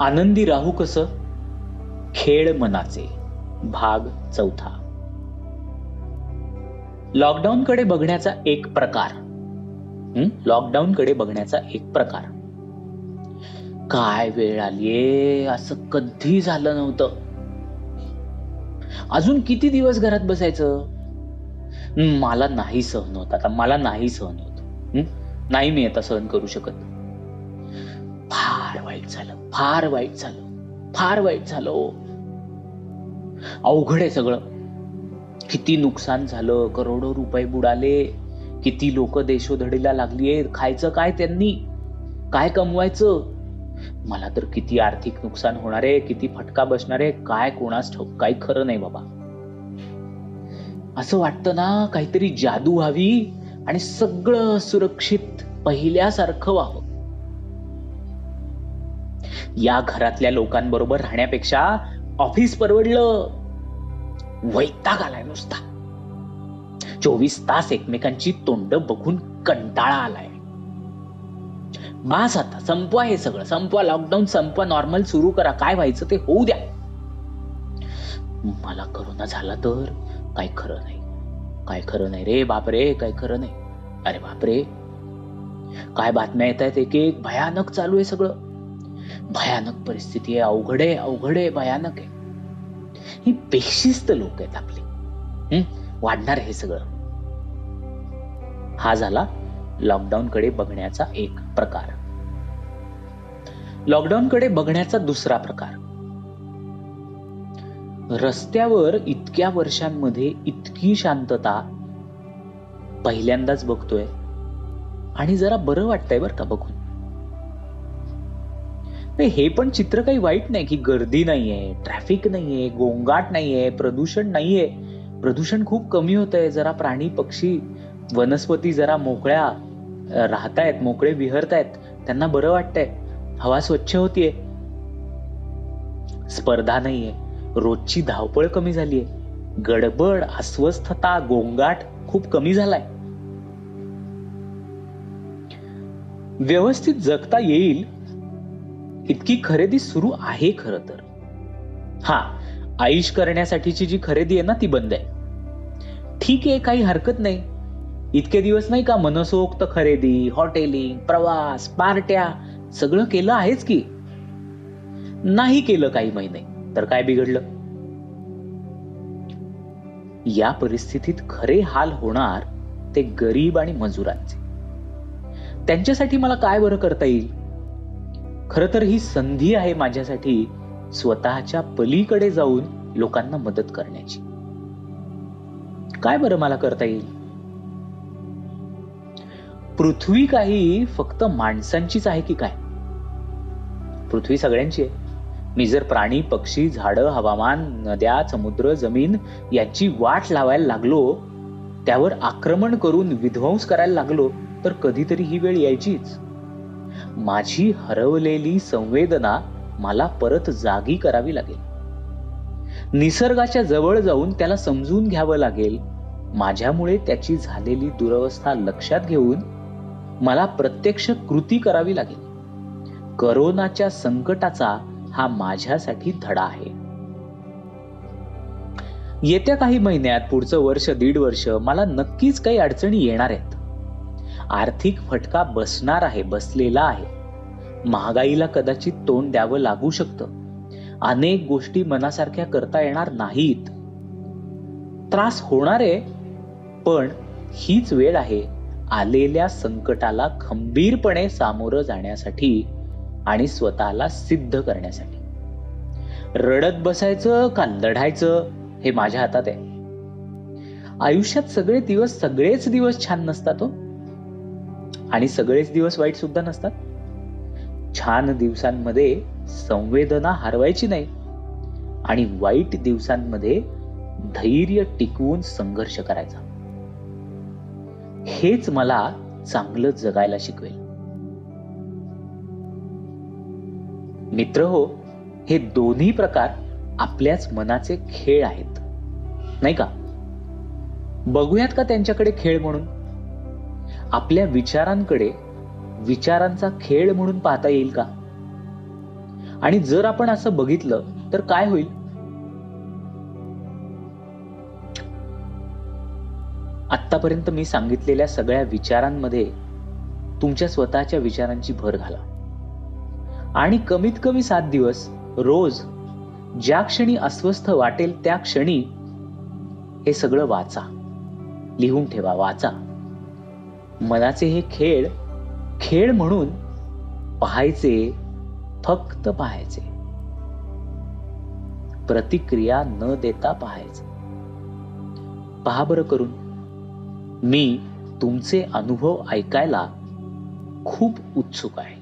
आनंदी राहू कसं? खेळ मनाचे भाग चौथा. लॉकडाऊन कडे बघण्याचा एक प्रकार. लॉकडाऊन कडे बघण्याचा एक प्रकार. काय वेळ आलीये असं कधी झालं नव्हतं? अजून किती दिवस घरात बसायचं? मला नाही सहन होत. आता मला नाही सहन होत. नाही मी आता सहन करू शकत. फार वाईट झालं फार वाईट झालं फार वाईट झालं हो. अवघड आहे सगळं. किती नुकसान झालं करोडो रुपये बुडाले किती लोक देशोधडीला लागलीये खायचं काय त्यांनी? काय कमवायचं? मला तर किती आर्थिक नुकसान होणार आहे किती फटका बसणार आहे काय कोणास ठाऊक काही खरं नाही बाबा. असं वाटतं ना काहीतरी जादू व्हावी आणि सगळं सुरक्षित पहिल्यासारखं व्हावं. या घरातल्या लोकांबरोबर राहण्यापेक्षा ऑफिस परवडलं. वैताग आलाय नुसता. चोवीस तास एकमेकांची तोंड बघून कंटाळा आलाय. बास आता संपवा हे सगळं संपवा लॉकडाऊन संपवा नॉर्मल सुरू करा काय व्हायचं ते होऊ द्या. मला करोना झाला तर काय खरं नाही. काय खरं नाही रे बापरे काय खरं नाही. अरे बापरे. काय बातम्या येत आहेत एक एक भयानक चालू आहे सगळं. भयानक परिस्थिती आहे अवघड आहे अवघड आहे भयानक आहे. ही बेशिस्त लोक आहेत आपले. वाढणार हे सगळं. हा झाला लॉकडाऊन कडे बघण्याचा एक प्रकार. लॉकडाऊन कडे बघण्याचा दुसरा प्रकार. रस्त्यावर इतक्या वर्षांमध्ये इतकी शांतता पहिल्यांदाच बघतोय. आणि जरा बरं वाटतंय बरं का बघून. हे पण चित्र काही वाईट नाही की गर्दी नाहीये ट्रॅफिक नाहीये गोंगाट नाहीये प्रदूषण नाहीये. प्रदूषण खूप कमी होत आहे जरा प्राणी पक्षी वनस्पती जरा मोकळ्या राहतायत मोकळे विहरतायत. त्यांना बरं वाटतंय. हवा स्वच्छ होतीये. स्पर्धा नाहीये. रोजची धावपळ कमी झालीये. गडबड अस्वस्थता गोंगाट खूप कमी झालाय. व्यवस्थित जगता येईल इतकी खरेदी सुरू आहे खर तर. हा आईश करण्यासाठीची जी खरेदी आहे ना ती बंद आहे. ठीक आहे काही हरकत नाही. इतके दिवस नाही का मनसोक्त खरेदी हॉटेलिंग प्रवास पार्ट्या सगळं केलं आहेच की. नाही केलं काही महिने तर काय बिघडलं? या परिस्थितीत खरे हाल होणार ते गरीब आणि मजुरांचे. त्यांच्यासाठी मला काय बरं करता येईल? खर तर ही संधी आहे माझ्यासाठी स्वतःच्या पलीकडे जाऊन लोकांना मदत करण्याची. काय बरं मला करता येईल? पृथ्वी काही फक्त माणसांचीच आहे की काय? पृथ्वी सगळ्यांची आहे. मी जर प्राणी पक्षी झाडं हवामान नद्या समुद्र जमीन याची वाट लावायला लागलो त्यावर आक्रमण करून विध्वंस करायला लागलो तर कधीतरी ही वेळ यायचीच. माझी हरवलेली संवेदना मला परत जागी करावी लागेल. निसर्गाच्या जवळ जाऊन त्याला समजून घ्यावं लागेल. माझ्यामुळे त्याची झालेली दुरवस्था लक्षात घेऊन मला प्रत्यक्ष कृती करावी लागेल. करोनाच्या संकटाचा हा माझ्यासाठी धडा आहे. येत्या काही महिन्यात पुढचं वर्ष दीड वर्ष मला नक्कीच काही अडचणी येणार आहेत. आर्थिक फटका बसणार आहे बसलेला आहे. महागाईला कदाचित तोंड द्यावं लागू शकतं. अनेक गोष्टी मनासारख्या करता येणार नाहीत. त्रास होणार आहे पण हीच वेळ आहे. आलेल्या संकटाला खंबीरपणे सामोरं जाण्यासाठी आणि स्वतःला सिद्ध करण्यासाठी. रडत बसायचं का लढायचं हे माझ्या हातात आहे. आयुष्यात सगळे दिवस सगळेच दिवस छान नसतात हो. आणि सगळेच दिवस वाईट सुद्धा नसतात. छान दिवसांमध्ये संवेदना हरवायची नाही. आणि वाईट दिवसांमध्ये धैर्य टिकवून संघर्ष करायचा. हेच मला चांगलं जगायला शिकवेल. मित्र हो हे दोन्ही प्रकार आपल्याच मनाचे खेळ आहेत. नाही का? बघूयात का त्यांच्याकडे खेळ म्हणून? आपल्या विचारांकडे विचारांचा खेळ म्हणून पाहता येईल का? आणि जर आपण असं बघितलं तर काय होईल? आतापर्यंत मी सांगितलेल्या सगळ्या विचारांमध्ये तुमच्या स्वतःच्या विचारांची भर घाला. आणि कमीत कमी सात दिवस रोज ज्या क्षणी अस्वस्थ वाटेल त्या क्षणी हे सगळं वाचा. लिहून ठेवा वाचा. मनाचे हे खेळ खेळ म्हणून पाहायचे फक्त पाहायचे. प्रतिक्रिया न देता पाहायचे. पहा बरं करून. मी तुमचे अनुभव ऐकायला खूप उत्सुक आहे.